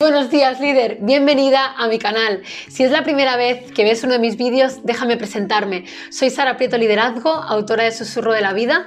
Buenos días líder, bienvenida a mi canal. Si es la primera vez que ves uno de mis vídeos, déjame presentarme. Soy Sara Prieto Liderazgo, autora de Susurro de la Vida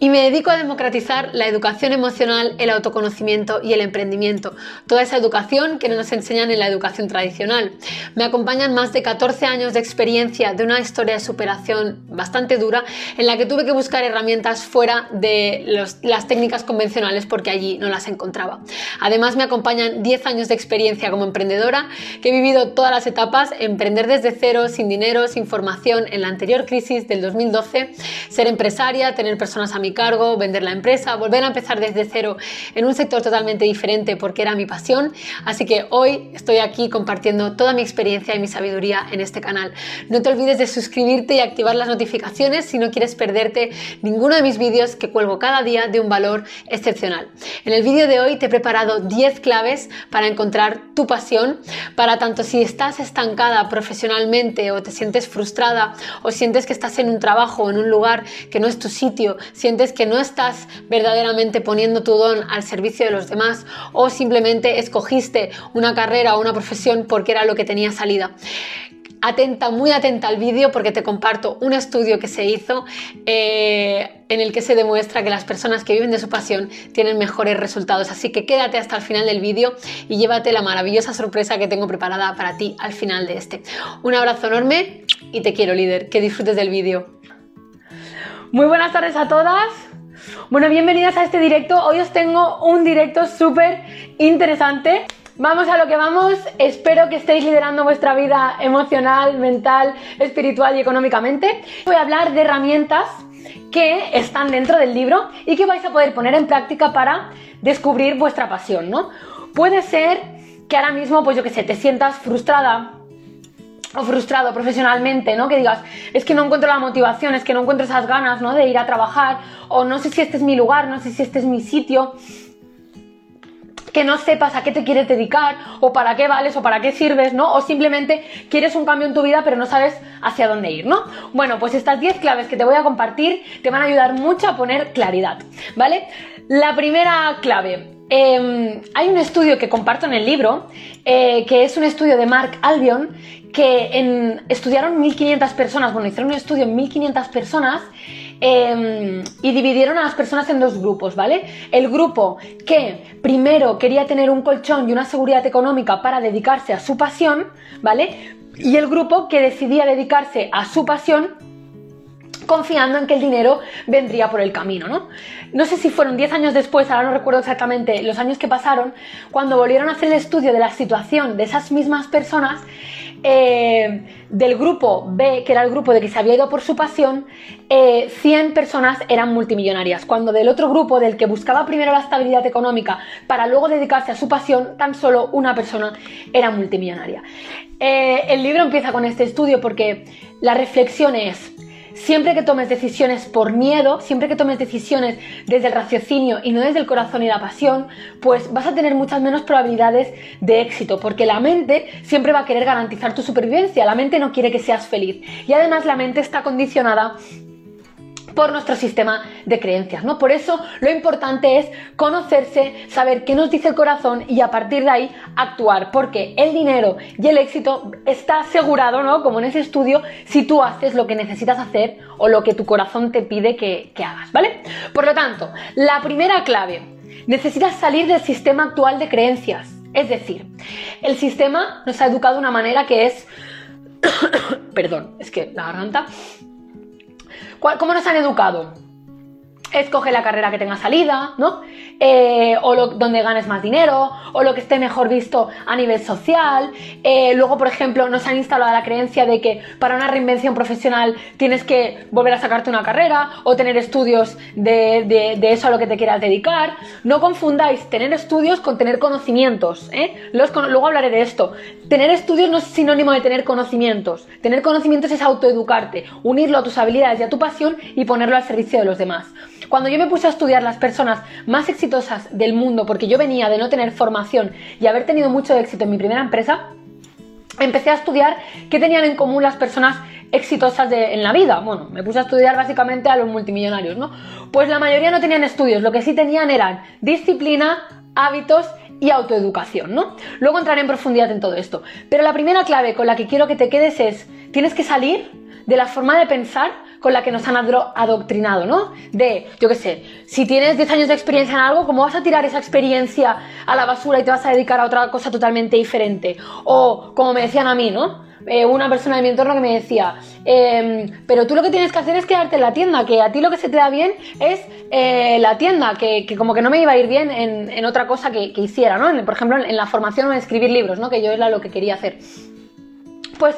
y me dedico a democratizar la educación emocional, el autoconocimiento y el emprendimiento. Toda esa educación que no nos enseñan en la educación tradicional. Me acompañan más de 14 años de experiencia de una historia de superación bastante dura en la que tuve que buscar herramientas fuera de las técnicas convencionales porque allí no las encontraba. Además me acompañan 10 años de experiencia como emprendedora que he vivido todas las etapas, emprender desde cero, sin dinero, sin formación en la anterior crisis del 2012, ser empresaria, tener personas a mi cargo, vender la empresa, volver a empezar desde cero en un sector totalmente diferente porque era mi pasión. Así que hoy estoy aquí compartiendo toda mi experiencia y mi sabiduría en este canal. No te olvides de suscribirte y activar las notificaciones si no quieres perderte ninguno de mis vídeos que cuelgo cada día de un valor excepcional. En el vídeo de hoy te he preparado 10 claves para encontrar tu pasión, para tanto si estás estancada profesionalmente o te sientes frustrada o sientes que estás en un trabajo o en un lugar que no es tu sitio, sientes que no estás verdaderamente poniendo tu don al servicio de los demás o simplemente escogiste una carrera o una profesión porque era lo que tenía salida atenta, muy atenta al vídeo porque te comparto un estudio que se hizo eh, en el que se demuestra que las personas que viven de su pasión tienen mejores resultados. Así que quédate hasta el final del vídeo y llévate la maravillosa sorpresa que tengo preparada para ti al final de este. Un abrazo enorme y te quiero líder, que disfrutes del vídeo. Muy buenas tardes a todas. Bueno, bienvenidas a este directo. Hoy os tengo un directo súper interesante. Vamos a lo que vamos. Espero que estéis liderando vuestra vida emocional, mental, espiritual y económicamente. Voy a hablar de herramientas que están dentro del libro y que vais a poder poner en práctica para descubrir vuestra pasión, ¿no? Puede ser que ahora mismo, pues yo que sé, te sientas frustrada o frustrado profesionalmente, ¿no? Que digas, es que no encuentro la motivación, es que no encuentro esas ganas, ¿no? De ir a trabajar, o no sé si este es mi lugar, no sé si este es mi sitio, que no sepas a qué te quieres dedicar, o para qué vales, o para qué sirves, ¿no? O simplemente quieres un cambio en tu vida, pero no sabes hacia dónde ir, ¿no? Bueno, pues estas 10 claves que te voy a compartir te van a ayudar mucho a poner claridad, ¿vale? La primera clave, Em, hay un estudio que comparto en el libro, eh, que es un estudio de Mark Albion, que estudiaron 1.500 personas, bueno, hicieron un estudio en 1.500 personas em, y dividieron a las personas en dos grupos, ¿vale? El grupo que primero quería tener un colchón y una seguridad económica para dedicarse a su pasión, ¿vale? Y el grupo que decidía dedicarse a su pasión confiando en que el dinero vendría por el camino, ¿no? No sé si fueron 10 años después, ahora no recuerdo exactamente los años que pasaron, cuando volvieron a hacer el estudio de la situación de esas mismas personas, eh, del grupo B, que era el grupo de que se había ido por su pasión, 100 eh, personas eran multimillonarias, cuando del otro grupo, del que buscaba primero la estabilidad económica para luego dedicarse a su pasión, tan solo una persona era multimillonaria. Eh, el libro empieza con este estudio porque la reflexión es, Siempre que tomes decisiones por miedo, siempre que tomes decisiones desde el raciocinio y no desde el corazón y la pasión, pues vas a tener muchas menos probabilidades de éxito, porque la mente siempre va a querer garantizar tu supervivencia, la mente no quiere que seas feliz. Y además la mente está condicionada por nuestro sistema de creencias, ¿no? Por eso lo importante es conocerse, saber qué nos dice el corazón y a partir de ahí actuar, porque el dinero y el éxito está asegurado, ¿no? Como en ese estudio, si tú haces lo que necesitas hacer o lo que tu corazón te pide que, hagas, ¿vale? Por lo tanto, la primera clave, necesitas salir del sistema actual de creencias. Es decir, el sistema nos ha educado de una manera que es... Perdón, es que la garganta ¿Cómo nos han educado? Escoge la carrera que tenga salida, ¿no? Eh, o donde ganes más dinero, o lo que esté mejor visto a nivel social. Eh, luego, por ejemplo, nos han instalado la creencia de que para una reinvención profesional tienes que volver a sacarte una carrera o tener estudios de, eso a lo que te quieras dedicar. No confundáis tener estudios con tener conocimientos. ¿eh? luego hablaré de esto. Tener estudios no es sinónimo de tener conocimientos. Tener conocimientos es autoeducarte, unirlo a tus habilidades y a tu pasión y ponerlo al servicio de los demás. Cuando yo me puse a estudiar las personas más exitosas del mundo, porque yo venía de no tener formación y haber tenido mucho éxito en mi primera empresa, empecé a estudiar qué tenían en común las personas exitosas en la vida. Bueno, me puse a estudiar básicamente a los multimillonarios, ¿no? Pues la mayoría no tenían estudios, lo que sí tenían eran disciplina, hábitos y autoeducación, ¿no? Luego entraré en profundidad en todo esto. Pero la primera clave con la que quiero que te quedes es, tienes que salir de la forma de pensar con la que nos han adoctrinado, ¿no? De, yo qué sé, si tienes 10 años de experiencia en algo, ¿cómo vas a tirar esa experiencia a la basura y te vas a dedicar a otra cosa totalmente diferente? O, como me decían a mí, ¿no? Eh, una persona de mi entorno que me decía, em, pero tú lo que tienes que hacer es quedarte en la tienda, que a ti lo que se te da bien es eh, la tienda, que, como que no me iba a ir bien en, otra cosa que, hiciera, ¿no? por ejemplo, en, la formación o en escribir libros, ¿no? Que yo era lo que quería hacer. Pues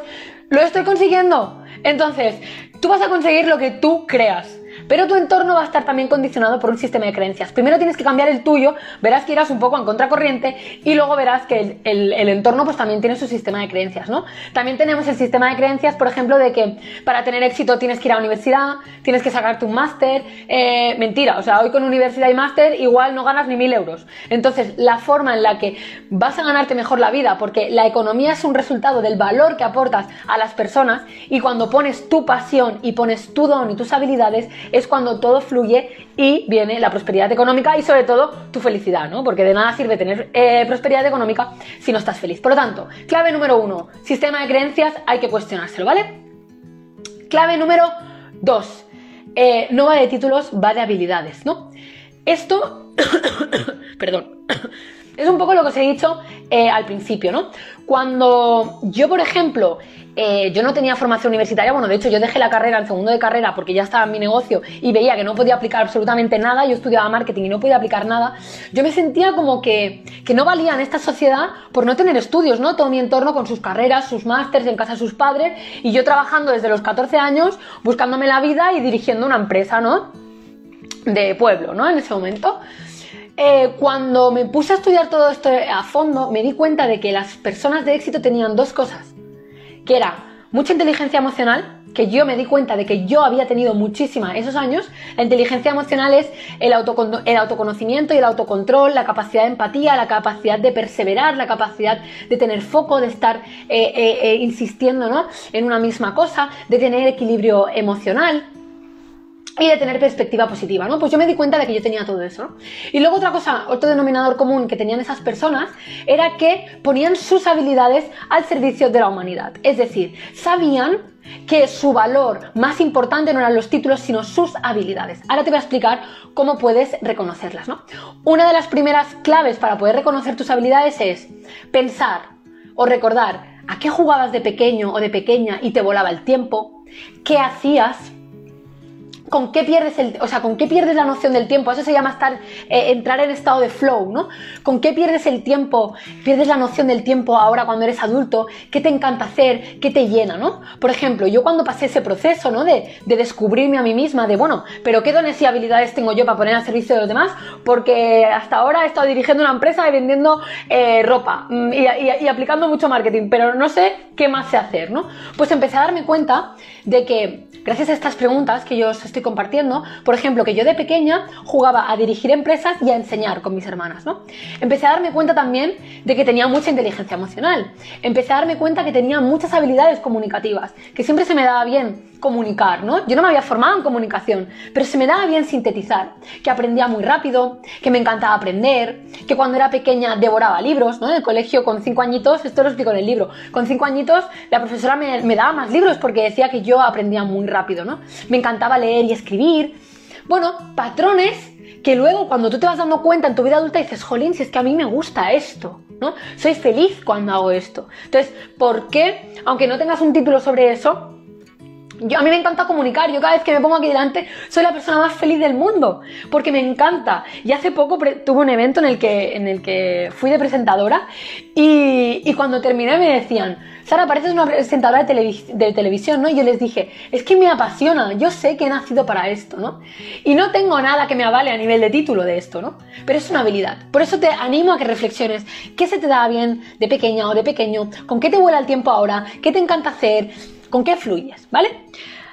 lo estoy consiguiendo. Entonces, tú vas a conseguir lo que tú creas. Pero tu entorno va a estar también condicionado por un sistema de creencias. Primero tienes que cambiar el tuyo, verás que irás un poco en contracorriente y luego verás que el, entorno pues también tiene su sistema de creencias, ¿no? También tenemos el sistema de creencias, por ejemplo, de que para tener éxito tienes que ir a la universidad, tienes que sacarte un máster. Eh, mentira, o sea, hoy con universidad y máster igual no ganas ni mil euros. Entonces, la forma en la que vas a ganarte mejor la vida, porque la economía es un resultado del valor que aportas a las personas y cuando pones tu pasión y pones tu don y tus habilidades, es cuando todo fluye y viene la prosperidad económica y sobre todo tu felicidad, ¿no? Porque de nada sirve tener eh, prosperidad económica si no estás feliz. Por lo tanto, clave número uno, sistema de creencias, hay que cuestionárselo, ¿vale? Clave número dos, eh, no va de títulos, va de habilidades, ¿no? Esto, perdón, es un poco lo que os he dicho eh, al principio, ¿no? Cuando yo, por ejemplo, eh, yo no tenía formación universitaria, bueno, de hecho yo dejé la carrera, el segundo de carrera, porque ya estaba en mi negocio y veía que no podía aplicar absolutamente nada, yo estudiaba marketing y no podía aplicar nada, yo me sentía como que, que no valía en esta sociedad por no tener estudios, ¿no? Todo mi entorno con sus carreras, sus másters, en casa de sus padres, y yo trabajando desde los 14 años, buscándome la vida y dirigiendo una empresa, ¿no? De pueblo, ¿no? En ese momento. Eh, cuando me puse a estudiar todo esto a fondo, me di cuenta de que las personas de éxito tenían dos cosas que era mucha inteligencia emocional, que yo me di cuenta de que yo había tenido muchísima esos años. La inteligencia emocional es el, autoconocimiento y el autocontrol, la capacidad de empatía, la capacidad de perseverar, la capacidad de tener foco, de estar eh, eh, eh, insistiendo ¿no? en una misma cosa, de tener equilibrio emocional y de tener perspectiva positiva, ¿no? Pues yo me di cuenta de que yo tenía todo eso, ¿no? Y luego otra cosa, otro denominador común que tenían esas personas era que ponían sus habilidades al servicio de la humanidad. Es decir, sabían que su valor más importante no eran los títulos, sino sus habilidades. Ahora te voy a explicar cómo puedes reconocerlas, ¿no? Una de las primeras claves para poder reconocer tus habilidades es pensar o recordar a qué jugabas de pequeño o de pequeña y te volaba el tiempo, qué hacías con qué pierdes el, o sea, con qué pierdes la noción del tiempo. Eso se llama estar, eh, entrar en estado de flow, ¿no? ¿Con qué pierdes el tiempo? Pierdes la noción del tiempo ahora cuando eres adulto. ¿Qué te encanta hacer? ¿Qué te llena, no? Por ejemplo, yo cuando pasé ese proceso, ¿no? De, descubrirme a mí misma, de bueno, pero qué dones y habilidades tengo yo para poner al servicio de los demás, porque hasta ahora he estado dirigiendo una empresa y vendiendo eh, ropa mm, y, y aplicando mucho marketing, pero no sé qué más sé hacer, ¿no? Pues empecé a darme cuenta de que gracias a estas preguntas que yo os estoy compartiendo, por ejemplo, que yo de pequeña jugaba a dirigir empresas y a enseñar con mis hermanas, ¿no? Empecé a darme cuenta también de que tenía mucha inteligencia emocional. Empecé a darme cuenta que tenía muchas habilidades comunicativas, que siempre se me daba bien comunicar, ¿no? Yo no me había formado en comunicación, pero se me daba bien sintetizar, que aprendía muy rápido, que me encantaba aprender, que cuando era pequeña devoraba libros, ¿no? En el colegio con cinco añitos, esto lo explico en el libro, con cinco añitos la profesora me, me daba más libros porque decía que yo aprendía muy rápido, ¿no? Me encantaba leer y escribir. Bueno, patrones que luego cuando tú te vas dando cuenta en tu vida adulta dices, jolín, si es que a mí me gusta esto, ¿no? Soy feliz cuando hago esto. Entonces, ¿por qué, aunque no tengas un título sobre eso, yo, a mí me encanta comunicar, yo cada vez que me pongo aquí delante soy la persona más feliz del mundo, porque me encanta. Y hace poco tuve un evento en el que, en el que fui de presentadora y, y cuando terminé me decían, Sara, pareces una presentadora de, de, televisión, ¿no? Y yo les dije, es que me apasiona, yo sé que he nacido para esto, ¿no? Y no tengo nada que me avale a nivel de título de esto, ¿no? Pero es una habilidad. Por eso te animo a que reflexiones, ¿qué se te da bien de pequeña o de pequeño? ¿Con qué te vuela el tiempo ahora? ¿Qué te encanta hacer? ¿Con qué fluyes? ¿Vale?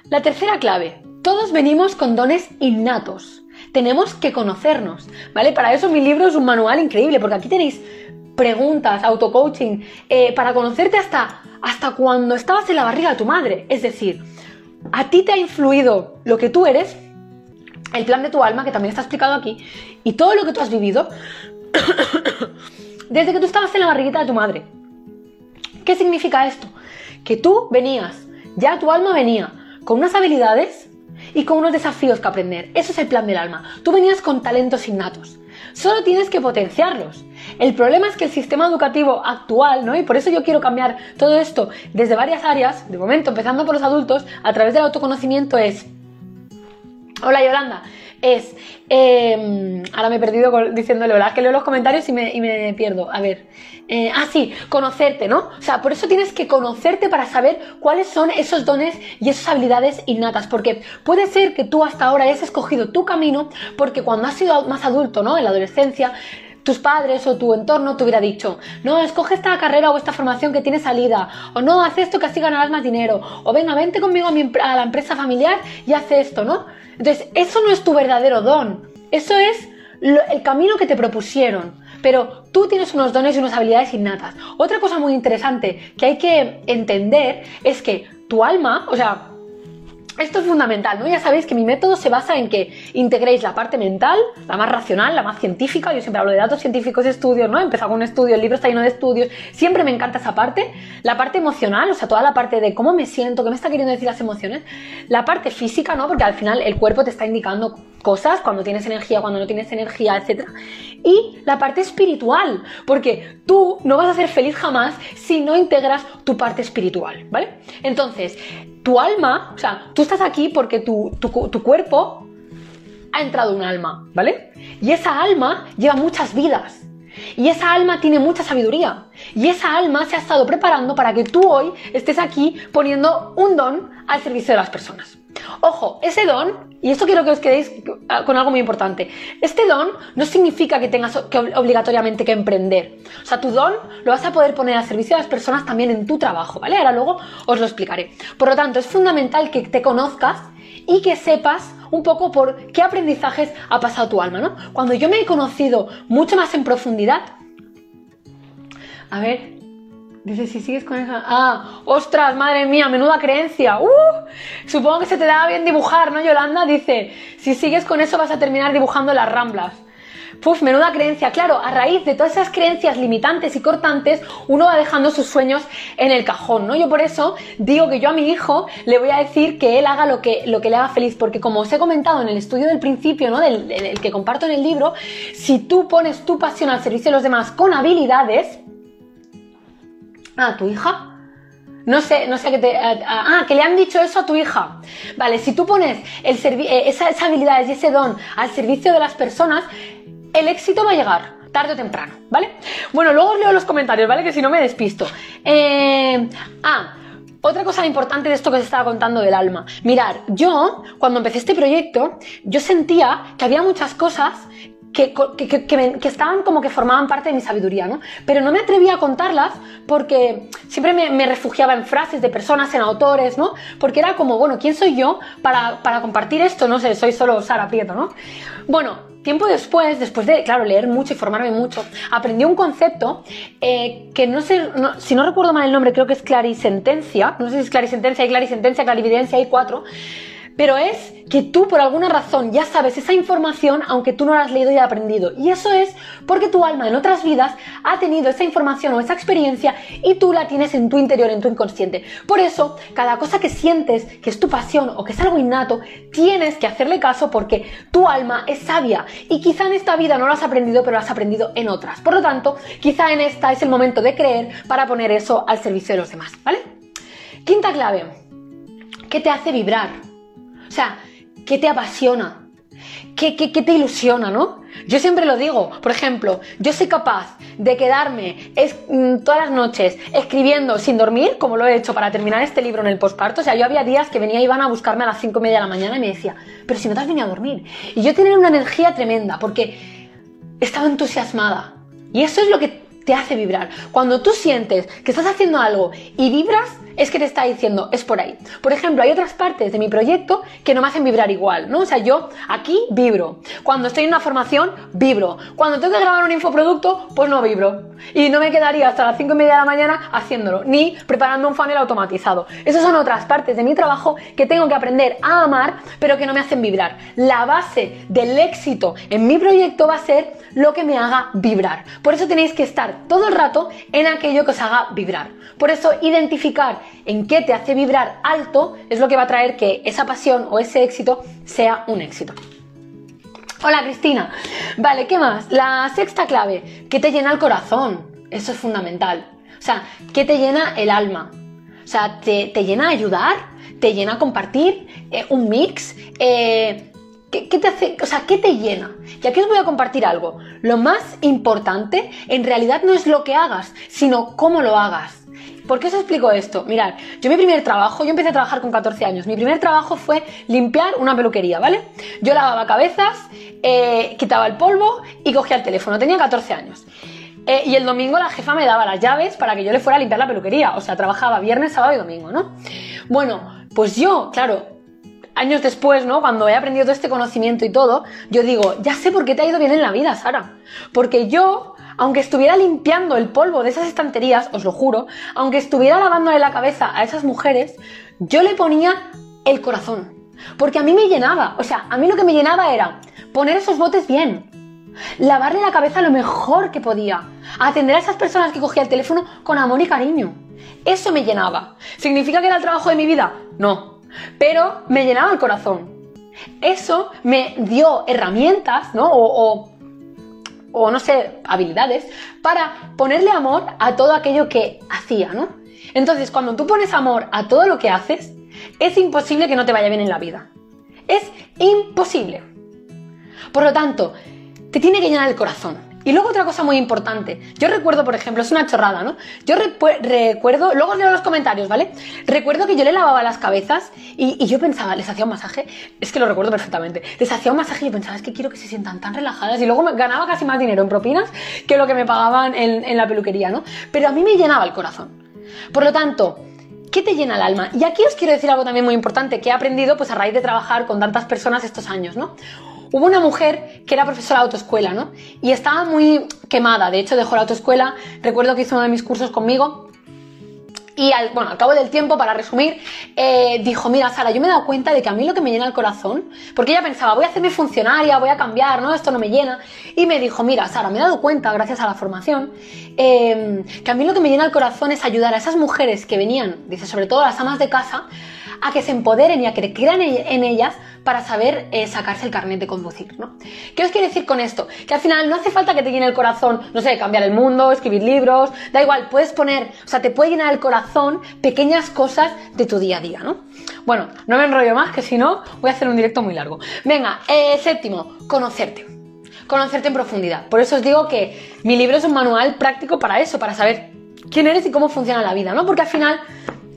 La tercera clave. Todos venimos con dones innatos. Tenemos que conocernos, ¿vale? Para eso mi libro es un manual increíble, porque aquí tenéis preguntas, auto-coaching, eh, para conocerte hasta, hasta cuando estabas en la barriga de tu madre. Es decir, a ti te ha influido lo que tú eres, el plan de tu alma, que también está explicado aquí, y todo lo que tú has vivido, desde que tú estabas en la barriguita de tu madre. ¿Qué significa esto? Que tú venías, ya tu alma venía con unas habilidades y con unos desafíos que aprender. Eso es el plan del alma. Tú venías con talentos innatos. Solo tienes que potenciarlos. El problema es que el sistema educativo actual, ¿no? Y por eso yo quiero cambiar todo esto desde varias áreas, de momento empezando por los adultos, a través del autoconocimiento es... Hola Yolanda, es... Em, ahora me he perdido diciéndole hola, que leo los comentarios y me, pierdo. A ver. Eh, ah, sí, conocerte, ¿no? O sea, por eso tienes que conocerte para saber cuáles son esos dones y esas habilidades innatas. Porque puede ser que tú hasta ahora hayas escogido tu camino porque cuando has sido más adulto, ¿no? En la adolescencia, tus padres o tu entorno te hubiera dicho, no, escoge esta carrera o esta formación que tiene salida, o no, haz esto que así ganarás más dinero, o venga, vente conmigo a, a la empresa familiar y haz esto, ¿no? Entonces, eso no es tu verdadero don, eso es el camino que te propusieron. Pero tú tienes unos dones y unas habilidades innatas. Otra cosa muy interesante que hay que entender es que tu alma, o sea, esto es fundamental, ¿no? Ya sabéis que mi método se basa en que integréis la parte mental, la más racional, la más científica. Yo siempre hablo de datos científicos, estudios, ¿no? He empezado con un estudio, el libro está lleno de estudios. Siempre me encanta esa parte. La parte emocional, o sea, toda la parte de cómo me siento, qué me está queriendo decir las emociones. La parte física, ¿no? Porque al final el cuerpo te está indicando cosas, cuando tienes energía, cuando no tienes energía, etc. Y la parte espiritual, porque tú no vas a ser feliz jamás si no integras tu parte espiritual, ¿vale? Entonces, tu alma, o sea, tú estás aquí porque tu, tu, cuerpo ha entrado un alma, ¿vale? Y esa alma lleva muchas vidas. Y esa alma tiene mucha sabiduría. Y esa alma se ha estado preparando para que tú hoy estés aquí poniendo un don al servicio de las personas. Ojo, ese don, y esto quiero que os quedéis con algo muy importante, este don no significa que tengas que obligatoriamente que emprender. O sea, tu don lo vas a poder poner al servicio de las personas también en tu trabajo, ¿vale? Ahora luego os lo explicaré. Por lo tanto, es fundamental que te conozcas y que sepas un poco por qué aprendizajes ha pasado tu alma, ¿no? Cuando yo me he conocido mucho más en profundidad, a ver, Dice, si sigues con esa... Ah, ostras, madre mía, menuda creencia. Uh, supongo que se te da bien dibujar, ¿no, Yolanda? Dice, si sigues con eso vas a terminar dibujando las ramblas. Puf, menuda creencia. Claro, a raíz de todas esas creencias limitantes y cortantes, uno va dejando sus sueños en el cajón, ¿no? Yo por eso digo que yo a mi hijo le voy a decir que él haga lo que, lo que le haga feliz, porque como os he comentado en el estudio del principio, ¿no? Del, del que comparto en el libro, si tú pones tu pasión al servicio de los demás con habilidades, Ah, ¿tu hija? No sé, no sé qué te. Ah, que le han dicho eso a tu hija. Vale, si tú pones el eh, esas habilidades y ese don al servicio de las personas, el éxito va a llegar tarde o temprano, ¿vale? Bueno, luego os leo los comentarios, ¿vale? Que si no me despisto. Eh, ah, otra cosa importante de esto que os estaba contando del alma. Mirar, yo, cuando empecé este proyecto, yo sentía que había muchas cosas que, que, estaban como que formaban parte de mi sabiduría, ¿no? Pero no me atrevía a contarlas porque siempre me, refugiaba en frases de personas, en autores, ¿no? Porque era como, bueno, ¿quién soy yo para, compartir esto? No sé, soy solo Sara Prieto, ¿no? Bueno, tiempo después, después de, claro, leer mucho y formarme mucho, aprendí un concepto eh, que no sé, si no recuerdo mal el nombre, creo que es clarisentencia, no sé si es clarisentencia, hay clarisentencia, clarividencia, hay cuatro, pero es que tú por alguna razón ya sabes esa información aunque tú no la has leído y aprendido. Y eso es porque tu alma en otras vidas ha tenido esa información o esa experiencia y tú la tienes en tu interior, en tu inconsciente. Por eso, cada cosa que sientes que es tu pasión o que es algo innato, tienes que hacerle caso porque tu alma es sabia y quizá en esta vida no lo has aprendido, pero lo has aprendido en otras. Por lo tanto, quizá en esta es el momento de creer para poner eso al servicio de los demás, ¿vale? Quinta clave. ¿Qué te hace vibrar? O sea, ¿qué te apasiona? ¿Qué, te ilusiona, no? Yo siempre lo digo, por ejemplo, yo soy capaz de quedarme mm, todas las noches escribiendo sin dormir, como lo he hecho para terminar este libro en el posparto. O sea, yo había días que venía Iván a buscarme a las cinco y media de la mañana y me decía, pero si no te has venido a dormir. Y yo tenía una energía tremenda porque estaba entusiasmada. Y eso es lo que te hace vibrar. Cuando tú sientes que estás haciendo algo y vibras, es que te está diciendo, es por ahí. Por ejemplo, hay otras partes de mi proyecto que no me hacen vibrar igual, ¿no? O sea, yo aquí vibro. Cuando estoy en una formación, vibro. Cuando tengo que grabar un infoproducto, pues no vibro. Y no me quedaría hasta las 5 y media de la mañana haciéndolo, ni preparando un funnel automatizado. Esas son otras partes de mi trabajo que tengo que aprender a amar, pero que no me hacen vibrar. La base del éxito en mi proyecto va a ser lo que me haga vibrar. Por eso tenéis que estar todo el rato en aquello que os haga vibrar. Por eso identificar en qué te hace vibrar alto es lo que va a traer que esa pasión o ese éxito sea un éxito. Hola Cristina. Vale, ¿qué más? La sexta clave, ¿qué te llena el corazón? Eso es fundamental. O sea, ¿qué te llena el alma? O sea, ¿te, llena ayudar? ¿Te llena compartir? Eh, ¿Un mix? Eh, ¿Qué, te hace, o sea, qué te llena? Y aquí os voy a compartir algo. Lo más importante en realidad no es lo que hagas, sino cómo lo hagas. ¿Por qué os explico esto? Mirad, yo mi primer trabajo, yo empecé a trabajar con 14 años. Mi primer trabajo fue limpiar una peluquería, ¿vale? Yo lavaba cabezas, eh, quitaba el polvo y cogía el teléfono. Tenía 14 años. Eh, y el domingo la jefa me daba las llaves para que yo le fuera a limpiar la peluquería. O sea, trabajaba viernes, sábado y domingo, ¿no? Bueno, pues yo, claro, años después, ¿no? Cuando he aprendido todo este conocimiento y todo, yo digo, ya sé por qué te ha ido bien en la vida, Sara. Porque yo, aunque estuviera limpiando el polvo de esas estanterías, os lo juro, aunque estuviera lavándole la cabeza a esas mujeres, yo le ponía el corazón. Porque a mí me llenaba, o sea, a mí lo que me llenaba era poner esos botes bien, lavarle la cabeza lo mejor que podía, atender a esas personas que cogía el teléfono con amor y cariño. Eso me llenaba. ¿Significa que era el trabajo de mi vida? No, pero me llenaba el corazón. Eso me dio herramientas, ¿no? O, o, no sé, habilidades para ponerle amor a todo aquello que hacía, ¿no? Entonces, cuando tú pones amor a todo lo que haces, es imposible que no te vaya bien en la vida. Es imposible. Por lo tanto, te tiene que llenar el corazón. Y luego otra cosa muy importante. Yo recuerdo, por ejemplo, es una chorrada, ¿no? Yo recuerdo, luego leo los comentarios, ¿vale? Recuerdo que yo le lavaba las cabezas y, yo pensaba, les hacía un masaje, es que lo recuerdo perfectamente, les hacía un masaje y yo pensaba, es que quiero que se sientan tan relajadas y luego me ganaba casi más dinero en propinas que lo que me pagaban en, en la peluquería, ¿no? Pero a mí me llenaba el corazón. Por lo tanto, ¿Qué te llena el alma? Y aquí os quiero decir algo también muy importante que he aprendido pues a raíz de trabajar con tantas personas estos años, ¿no? Hubo una mujer que era profesora de autoescuela, ¿no? Y estaba muy quemada, de hecho dejó la autoescuela, recuerdo que hizo uno de mis cursos conmigo y al, bueno, al cabo del tiempo, para resumir, eh, dijo, mira, Sara, yo me he dado cuenta de que a mí lo que me llena el corazón, porque ella pensaba, voy a hacerme funcionaria, voy a cambiar, ¿no? Esto no me llena. Y me dijo, mira, Sara, me he dado cuenta, gracias a la formación, eh, que a mí lo que me llena el corazón es ayudar a esas mujeres que venían, dice, sobre todo las amas de casa, a que se empoderen y a que crean en ellas para saber eh, sacarse el carnet de conducir, ¿no? ¿Qué os quiero decir con esto? Que al final no hace falta que te llene el corazón, no sé, cambiar el mundo, escribir libros, da igual, puedes poner, o sea, te puede llenar el corazón pequeñas cosas de tu día a día, ¿no? Bueno, no me enrollo más, que si no, voy a hacer un directo muy largo. Venga, eh, séptimo, conocerte. Conocerte en profundidad. Por eso os digo que mi libro es un manual práctico para eso, para saber quién eres y cómo funciona la vida, ¿no? Porque al final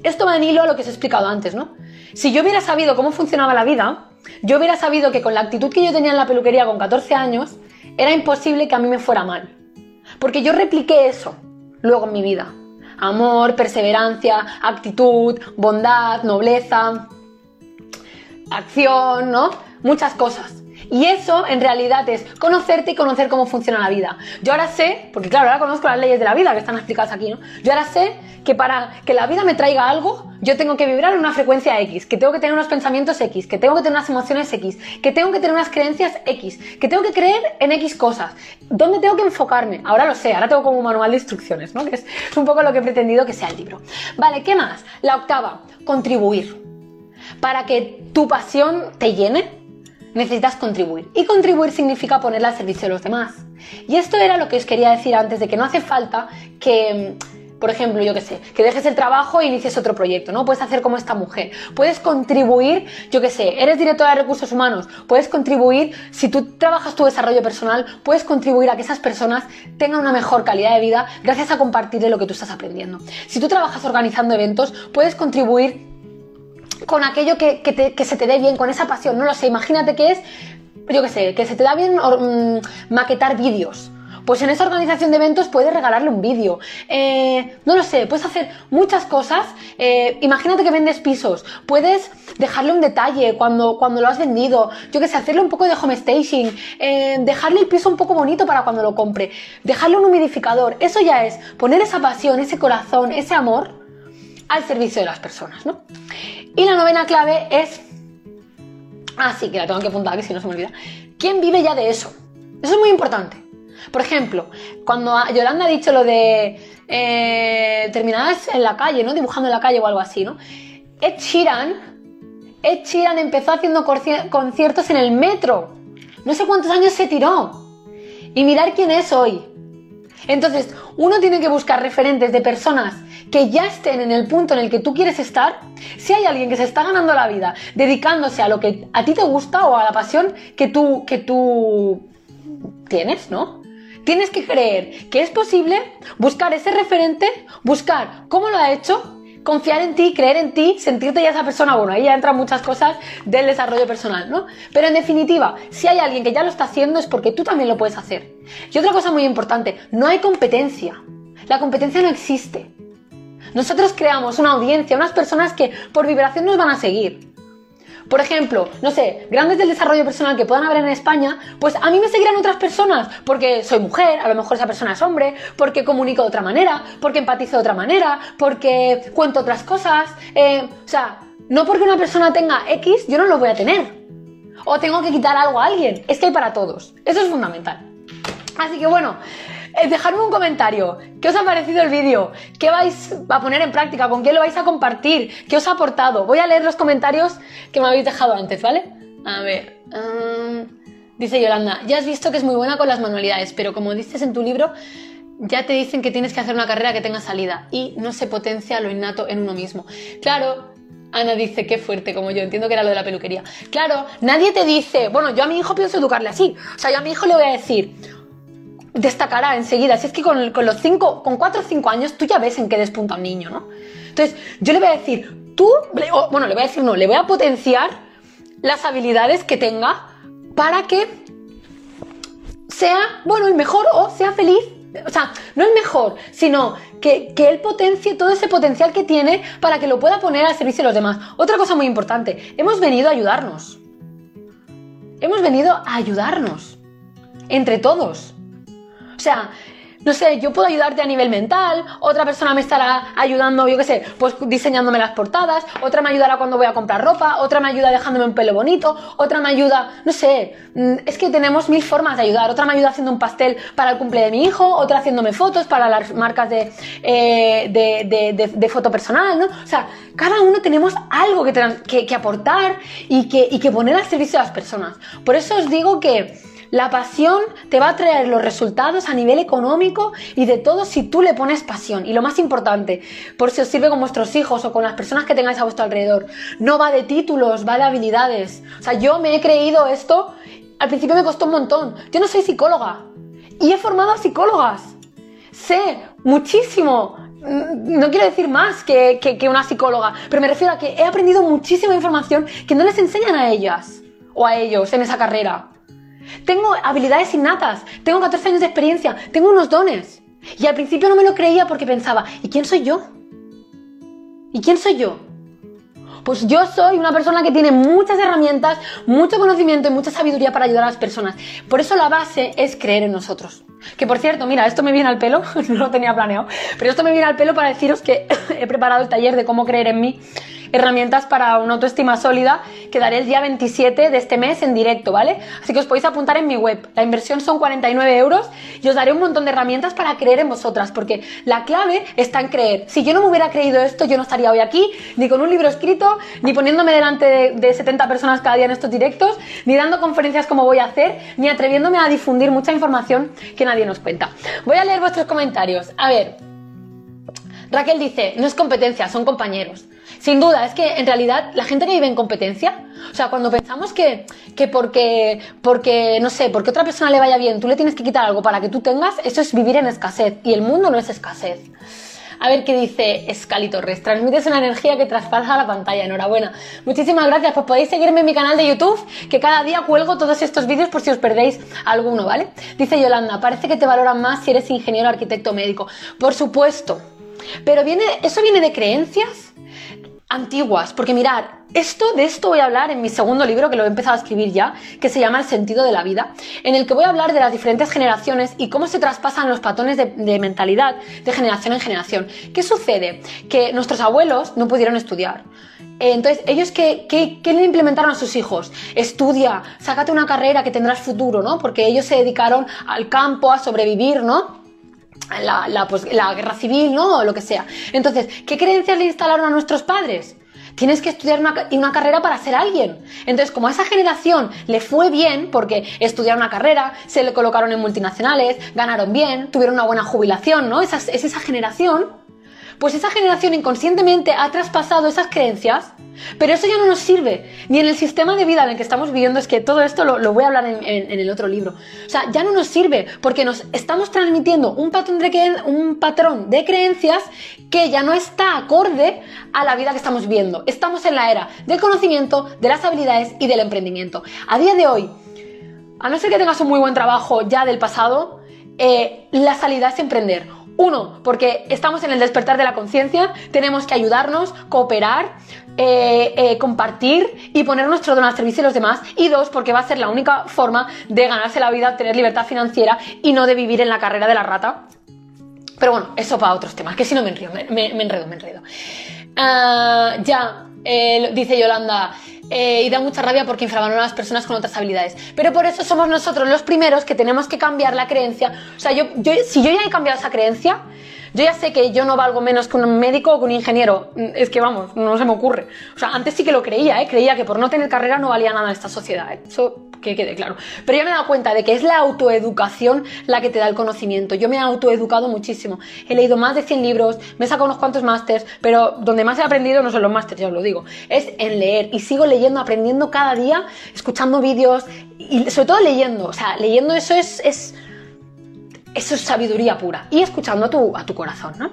esto va en hilo a lo que os he explicado antes, ¿no? Si yo hubiera sabido cómo funcionaba la vida, yo hubiera sabido que con la actitud que yo tenía en la peluquería con 14 años, era imposible que a mí me fuera mal. Porque yo repliqué eso luego en mi vida. Amor, perseverancia, actitud, bondad, nobleza, acción, ¿no? Muchas cosas. Y eso en realidad es conocerte y conocer cómo funciona la vida. Yo ahora sé, porque claro, ahora conozco las leyes de la vida que están explicadas aquí, ¿no? Yo ahora sé que para que la vida me traiga algo, yo tengo que vibrar en una frecuencia X, que tengo que tener unos pensamientos X, que tengo que tener unas emociones X, que tengo que tener unas creencias X, que tengo que creer en X cosas. ¿Dónde tengo que enfocarme? Ahora lo sé, ahora tengo como un manual de instrucciones, ¿no? Que es un poco lo que he pretendido que sea el libro. Vale, ¿qué más? La octava, contribuir. Para que tu pasión te llene, necesitas contribuir. Y contribuir significa ponerla al servicio de los demás. Y esto era lo que os quería decir antes, de que no hace falta que por ejemplo, yo qué sé, que dejes el trabajo e inicies otro proyecto, ¿no? Puedes hacer como esta mujer. Puedes contribuir, yo qué sé, eres directora de recursos humanos, puedes contribuir, si tú trabajas tu desarrollo personal, puedes contribuir a que esas personas tengan una mejor calidad de vida gracias a compartirle lo que tú estás aprendiendo. Si tú trabajas organizando eventos, puedes contribuir con aquello que, se te dé bien, con esa pasión, no lo sé, imagínate que es, yo qué sé, que se te da bien mm, maquetar vídeos. Pues en esa organización de eventos puedes regalarle un vídeo. Eh, no lo sé, puedes hacer muchas cosas. Eh, imagínate que vendes pisos. Puedes dejarle un detalle cuando, cuando lo has vendido. Yo que sé, hacerle un poco de home staging. Eh, dejarle el piso un poco bonito para cuando lo compre. Dejarle un humidificador. Eso ya es poner esa pasión, ese corazón, ese amor al servicio de las personas, ¿no? Y la novena clave es... Ah, sí, que la tengo que apuntar, que si no se me olvida. ¿Quién vive ya de eso? Eso es muy importante. Por ejemplo, cuando Yolanda ha dicho lo de eh, terminadas en la calle, ¿no? Dibujando en la calle o algo así, ¿no? Ed Sheeran, Ed Sheeran empezó haciendo conciertos en el metro. No sé cuántos años se tiró. Y mirar quién es hoy. Entonces, uno tiene que buscar referentes de personas que ya estén en el punto en el que tú quieres estar. Si hay alguien que se está ganando la vida dedicándose a lo que a ti te gusta o a la pasión que tú, que tú tienes, ¿no? Tienes que creer que es posible buscar ese referente, buscar cómo lo ha hecho, confiar en ti, creer en ti, sentirte ya esa persona. Bueno, ahí ya entran muchas cosas del desarrollo personal, ¿no? Pero en definitiva, si hay alguien que ya lo está haciendo es porque tú también lo puedes hacer. Y otra cosa muy importante, no hay competencia. La competencia no existe. Nosotros creamos una audiencia, unas personas que por vibración nos van a seguir. Por ejemplo, no sé, grandes del desarrollo personal que puedan haber en España, pues a mí me seguirán otras personas porque soy mujer, a lo mejor esa persona es hombre, porque comunico de otra manera, porque empatizo de otra manera, porque cuento otras cosas. Eh, o sea, no porque una persona tenga X, yo no lo voy a tener. O tengo que quitar algo a alguien. Es que hay para todos. Eso es fundamental. Así que bueno, dejadme un comentario. ¿Qué os ha parecido el vídeo? ¿Qué vais a poner en práctica? ¿Con quién lo vais a compartir? ¿Qué os ha aportado? Voy a leer los comentarios que me habéis dejado antes, ¿vale? A ver. Um, dice Yolanda, ya has visto que es muy buena con las manualidades, pero como dices en tu libro, ya te dicen que tienes que hacer una carrera que tenga salida y no se potencia lo innato en uno mismo. Claro, Ana dice, qué fuerte, como yo, entiendo que era lo de la peluquería. Claro, nadie te dice, bueno, yo a mi hijo pienso educarle así. O sea, yo a mi hijo le voy a decir, destacará enseguida. Si es que con, los cinco, con cuatro o cinco años tú ya ves en qué despunta un niño, ¿no? Entonces, yo le voy a decir, tú, bueno, le voy a decir no, le voy a potenciar las habilidades que tenga para que sea, bueno, el mejor o sea feliz. O sea, no el mejor, sino que, que él potencie todo ese potencial que tiene para que lo pueda poner al servicio de los demás. Otra cosa muy importante, hemos venido a ayudarnos. Hemos venido a ayudarnos. Entre todos. O sea, no sé, yo puedo ayudarte a nivel mental, otra persona me estará ayudando, yo qué sé, pues diseñándome las portadas, otra me ayudará cuando voy a comprar ropa, otra me ayuda dejándome un pelo bonito, otra me ayuda, no sé, mm, es que tenemos mil formas de ayudar, otra me ayuda haciendo un pastel para el cumple de mi hijo, otra haciéndome fotos para las marcas de, eh, de, foto personal, ¿no? O sea, cada uno tenemos algo que, que, aportar y que, y que poner al servicio de las personas. Por eso os digo que la pasión te va a traer los resultados a nivel económico y de todo si tú le pones pasión. Y lo más importante, por si os sirve con vuestros hijos o con las personas que tengáis a vuestro alrededor, no va de títulos, va de habilidades. O sea, yo me he creído esto, al principio me costó un montón. Yo no soy psicóloga y he formado a psicólogas. Sé muchísimo mm, no quiero decir más que, que, una psicóloga, pero me refiero a que he aprendido muchísima información que no les enseñan a ellas o a ellos en esa carrera. Tengo habilidades innatas, tengo 14 años de experiencia, tengo unos dones. Y al principio no me lo creía porque pensaba, ¿y quién soy yo? ¿Y quién soy yo? Pues yo soy una persona que tiene muchas herramientas, mucho conocimiento y mucha sabiduría para ayudar a las personas. Por eso la base es creer en nosotros. Que por cierto, mira, esto me viene al pelo, no lo tenía planeado, pero esto me viene al pelo para deciros que he preparado el taller de cómo creer en mí herramientas para una autoestima sólida que daré el día 27 de este mes en directo, ¿vale? Así que os podéis apuntar en mi web. La inversión son 49 euros y os daré un montón de herramientas para creer en vosotras, porque la clave está en creer. Si yo no me hubiera creído esto, yo no estaría hoy aquí, ni con un libro escrito, ni poniéndome delante de, de 70 personas cada día en estos directos, ni dando conferencias como voy a hacer, ni atreviéndome a difundir mucha información que nadie nos cuenta. Voy a leer vuestros comentarios. A ver, Raquel dice, no es competencia, son compañeros. Sin duda, es que en realidad la gente que vive en competencia, o sea, cuando pensamos que, que porque, porque, no sé, porque otra persona le vaya bien, tú le tienes que quitar algo para que tú tengas, eso es vivir en escasez. Y el mundo no es escasez. A ver qué dice Scali Torres. Transmites una energía que traspasa la pantalla. Enhorabuena. Muchísimas gracias. Pues podéis seguirme en mi canal de YouTube, que cada día cuelgo todos estos vídeos por si os perdéis alguno, ¿vale? Dice Yolanda, parece que te valoran más si eres ingeniero, arquitecto, médico. Por supuesto. Pero viene, eso viene de creencias antiguas, porque mirar, esto, de esto voy a hablar en mi segundo libro, que lo he empezado a escribir ya, que se llama El sentido de la vida, en el que voy a hablar de las diferentes generaciones y cómo se traspasan los patrones de, mentalidad de generación en generación. ¿Qué sucede? Que nuestros abuelos no pudieron estudiar. Eh, entonces, ¿ellos qué, qué, qué, le implementaron a sus hijos? Estudia, sácate una carrera que tendrás futuro, ¿no? Porque ellos se dedicaron al campo, a sobrevivir, ¿no? La, la, pues, la guerra civil, ¿no? O lo que sea. Entonces, ¿qué creencias le instalaron a nuestros padres? Tienes que estudiar una, una, carrera para ser alguien. Entonces, como a esa generación le fue bien, porque estudiaron una carrera, se le colocaron en multinacionales, ganaron bien, tuvieron una buena jubilación, ¿no? Esa, es esa generación. Pues esa generación inconscientemente ha traspasado esas creencias pero eso ya no nos sirve, ni en el sistema de vida en el que estamos viviendo, es que todo esto lo, voy a hablar en, el otro libro. O sea, ya no nos sirve porque nos estamos transmitiendo un patrón, de creencias que ya no está acorde a la vida que estamos viendo. Estamos en la era del conocimiento, de las habilidades y del emprendimiento. A día de hoy, a no ser que tengas un muy buen trabajo ya del pasado, eh, la salida es emprender. Uno, porque estamos en el despertar de la conciencia, tenemos que ayudarnos, cooperar, eh, eh, compartir y poner nuestro don al servicio de los demás. Y dos, porque va a ser la única forma de ganarse la vida, tener libertad financiera y no de vivir en la carrera de la rata. Pero bueno, eso para otros temas, que si no me, enredo, me, enredo, me enredo. Ah, ya, eh, dice Yolanda, y da mucha rabia porque infravaloran a las personas con otras habilidades. Pero por eso somos nosotros los primeros que tenemos que cambiar la creencia. O sea, yo, si yo ya he cambiado esa creencia, yo ya sé que yo no valgo menos que un médico o que un ingeniero. Es que vamos, no se me ocurre. O sea, antes sí que lo creía, ¿eh? Creía que por no tener carrera no valía nada en esta sociedad. ¿eh? Eso que quede claro. Pero ya me he dado cuenta de que es la autoeducación la que te da el conocimiento. Yo me he autoeducado muchísimo. He leído más de 100 libros, me he sacado unos cuantos másters, pero donde más he aprendido no son los másters, ya os lo digo. Es en leer. Y sigo leyendo, aprendiendo cada día, escuchando vídeos y sobre todo leyendo. O sea, leyendo eso es, es eso es sabiduría pura. Y escuchando a tu, a tu corazón, ¿no?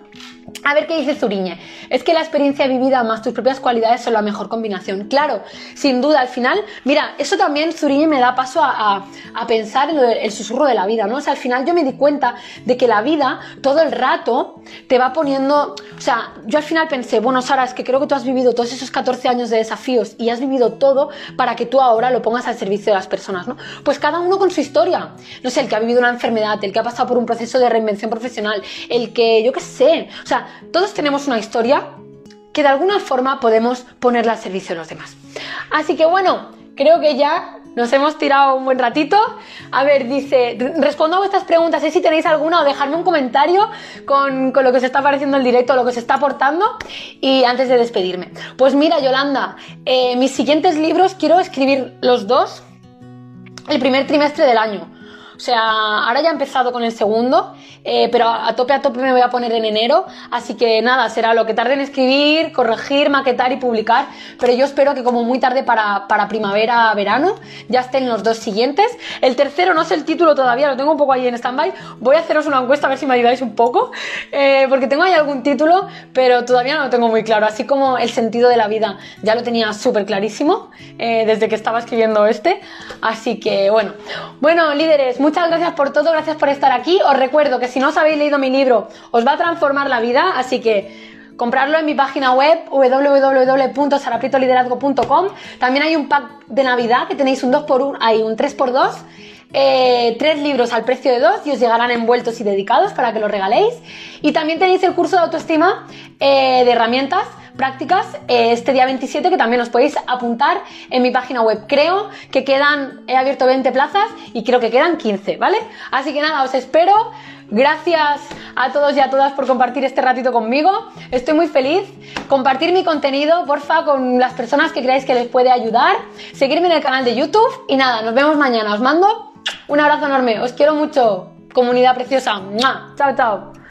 A ver qué dice Zuriñe. Es que la experiencia vivida más tus propias cualidades son la mejor combinación. Claro, sin duda, al final, mira, eso también Zuriñe me da paso a, pensar en el susurro de la vida, ¿no? O sea, al final yo me di cuenta de que la vida todo el rato te va poniendo, o sea, yo al final pensé, bueno, Sara, es que creo que tú has vivido todos esos 14 años de desafíos y has vivido todo para que tú ahora lo pongas al servicio de las personas, ¿no? Pues cada uno con su historia. No sé, el que ha vivido una enfermedad, el que ha pasado por un proceso de reinvención profesional, el que, yo qué sé, o sea, todos tenemos una historia que de alguna forma podemos ponerla al servicio de los demás. Así que bueno, creo que ya nos hemos tirado un buen ratito. A ver, dice, respondo a vuestras preguntas, sé si tenéis alguna o dejadme un comentario con, lo que os está pareciendo el directo, lo que os está aportando y antes de despedirme. Pues mira, Yolanda, eh, mis siguientes libros quiero escribir los dos el primer trimestre del año. O sea, ahora ya he empezado con el segundo, eh, pero a tope a tope me voy a poner en enero. Así que nada, será lo que tarde en escribir, corregir, maquetar y publicar. Pero yo espero que como muy tarde para, para primavera, verano, ya estén los dos siguientes. El tercero, no sé el título todavía, lo tengo un poco ahí en stand-by. Voy a haceros una encuesta a ver si me ayudáis un poco, eh, porque tengo ahí algún título, pero todavía no lo tengo muy claro. Así como el sentido de la vida ya lo tenía súper clarísimo eh, desde que estaba escribiendo este. Así que bueno, bueno, líderes, muchas gracias por todo, gracias por estar aquí. Os recuerdo que si no os habéis leído mi libro, os va a transformar la vida, así que comprarlo en mi página web www.saraprietoliderazgo.com. También hay un pack de Navidad que tenéis un 2x1, hay un 3x2. Eh, tres libros al precio de dos y os llegarán envueltos y dedicados para que los regaléis. Y también tenéis el curso de autoestima eh, de herramientas prácticas eh, este día 27 que también os podéis apuntar en mi página web. Creo que quedan, he abierto 20 plazas y creo que quedan 15, ¿vale? Así que nada, os espero. Gracias a todos y a todas por compartir este ratito conmigo. Estoy muy feliz. Compartir mi contenido, porfa, con las personas que creáis que les puede ayudar. Seguirme en el canal de YouTube. Y nada, nos vemos mañana. Os mando un abrazo enorme. Os quiero mucho. Comunidad preciosa. Chao, chao.